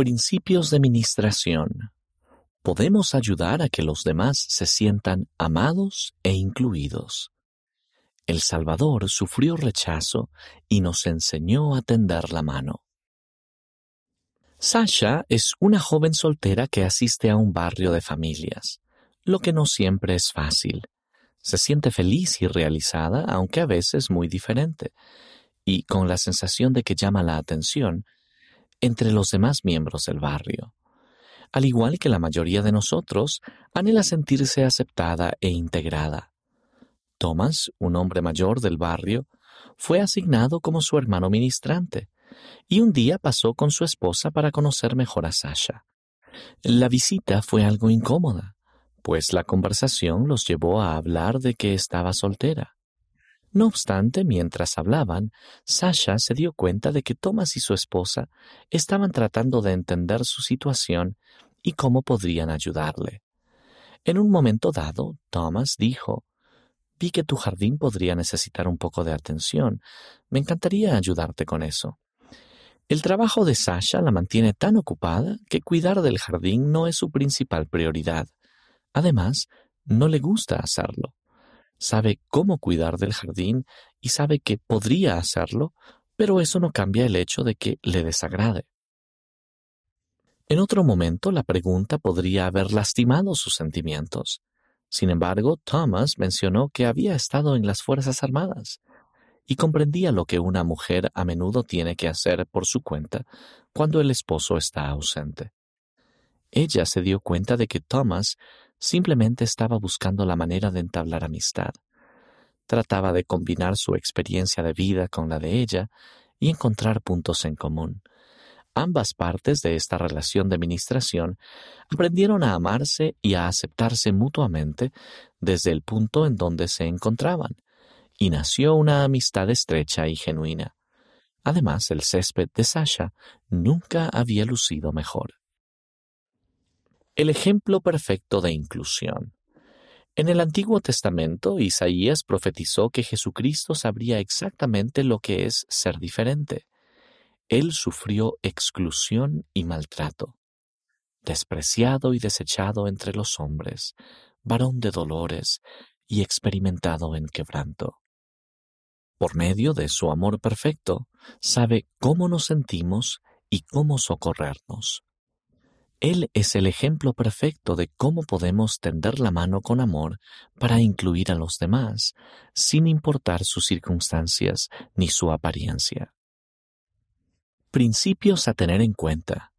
Principios de Ministración. Podemos ayudar a que los demás se sientan amados e incluidos. El Salvador sufrió rechazo y nos enseñó a tender la mano. Sasha es una joven soltera que asiste a un barrio de familias, lo que no siempre es fácil. Se siente feliz y realizada, aunque a veces muy diferente, y con la sensación de que llama la atención entre los demás miembros del barrio. Al igual que la mayoría de nosotros, anhela sentirse aceptada e integrada. Thomas, un hombre mayor del barrio, fue asignado como su hermano ministrante, y un día pasó con su esposa para conocer mejor a Sasha. La visita fue algo incómoda, pues la conversación los llevó a hablar de que estaba soltera. No obstante, mientras hablaban, Sasha se dio cuenta de que Thomas y su esposa estaban tratando de entender su situación y cómo podrían ayudarle. En un momento dado, Thomas dijo, Vi que tu jardín podría necesitar un poco de atención. Me encantaría ayudarte con eso. El trabajo de Sasha la mantiene tan ocupada que cuidar del jardín no es su principal prioridad. Además, no le gusta hacerlo sabe cómo cuidar del jardín y sabe que podría hacerlo, pero eso no cambia el hecho de que le desagrade. En otro momento la pregunta podría haber lastimado sus sentimientos. Sin embargo, Thomas mencionó que había estado en las Fuerzas Armadas y comprendía lo que una mujer a menudo tiene que hacer por su cuenta cuando el esposo está ausente. Ella se dio cuenta de que Thomas Simplemente estaba buscando la manera de entablar amistad. Trataba de combinar su experiencia de vida con la de ella y encontrar puntos en común. Ambas partes de esta relación de ministración aprendieron a amarse y a aceptarse mutuamente desde el punto en donde se encontraban, y nació una amistad estrecha y genuina. Además, el césped de Sasha nunca había lucido mejor. El ejemplo perfecto de inclusión. En el Antiguo Testamento, Isaías profetizó que Jesucristo sabría exactamente lo que es ser diferente. Él sufrió exclusión y maltrato. Despreciado y desechado entre los hombres, varón de dolores y experimentado en quebranto. Por medio de su amor perfecto, sabe cómo nos sentimos y cómo socorrernos. Él es el ejemplo perfecto de cómo podemos tender la mano con amor para incluir a los demás, sin importar sus circunstancias ni su apariencia. Principios a tener en cuenta.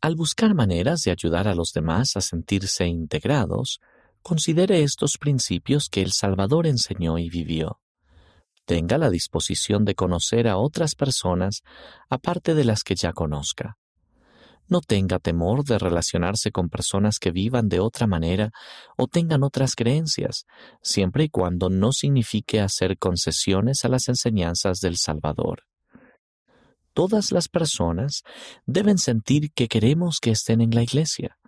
Al buscar maneras de ayudar a los demás a sentirse integrados, considere estos principios que el Salvador enseñó y vivió. Tenga la disposición de conocer a otras personas aparte de las que ya conozca no tenga temor de relacionarse con personas que vivan de otra manera o tengan otras creencias, siempre y cuando no signifique hacer concesiones a las enseñanzas del Salvador. Todas las personas deben sentir que queremos que estén en la iglesia.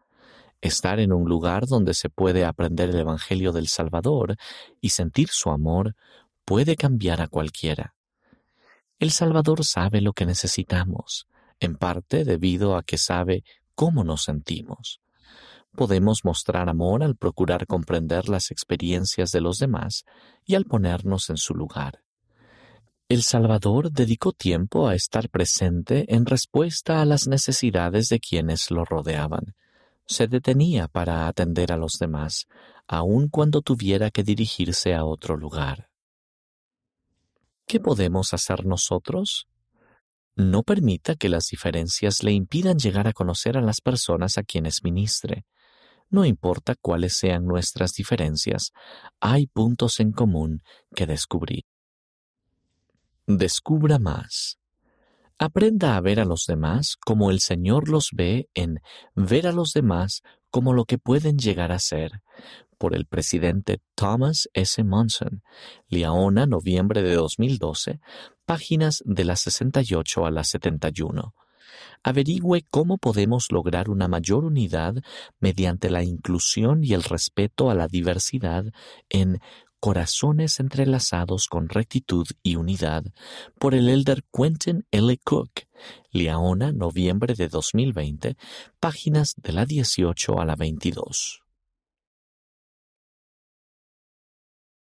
Estar en un lugar donde se puede aprender el Evangelio del Salvador y sentir su amor puede cambiar a cualquiera. El Salvador sabe lo que necesitamos en parte debido a que sabe cómo nos sentimos. Podemos mostrar amor al procurar comprender las experiencias de los demás y al ponernos en su lugar. El Salvador dedicó tiempo a estar presente en respuesta a las necesidades de quienes lo rodeaban. Se detenía para atender a los demás, aun cuando tuviera que dirigirse a otro lugar. ¿Qué podemos hacer nosotros? No permita que las diferencias le impidan llegar a conocer a las personas a quienes ministre. No importa cuáles sean nuestras diferencias, hay puntos en común que descubrir. Descubra más. Aprenda a ver a los demás como el Señor los ve en ver a los demás como lo que pueden llegar a ser, por el presidente Thomas S. Monson, Liaona, noviembre de 2012, páginas de las 68 a las 71. Averigüe cómo podemos lograr una mayor unidad mediante la inclusión y el respeto a la diversidad en Corazones entrelazados con rectitud y unidad, por el elder Quentin L. Cook, Liaona, noviembre de 2020, páginas de la 18 a la 22.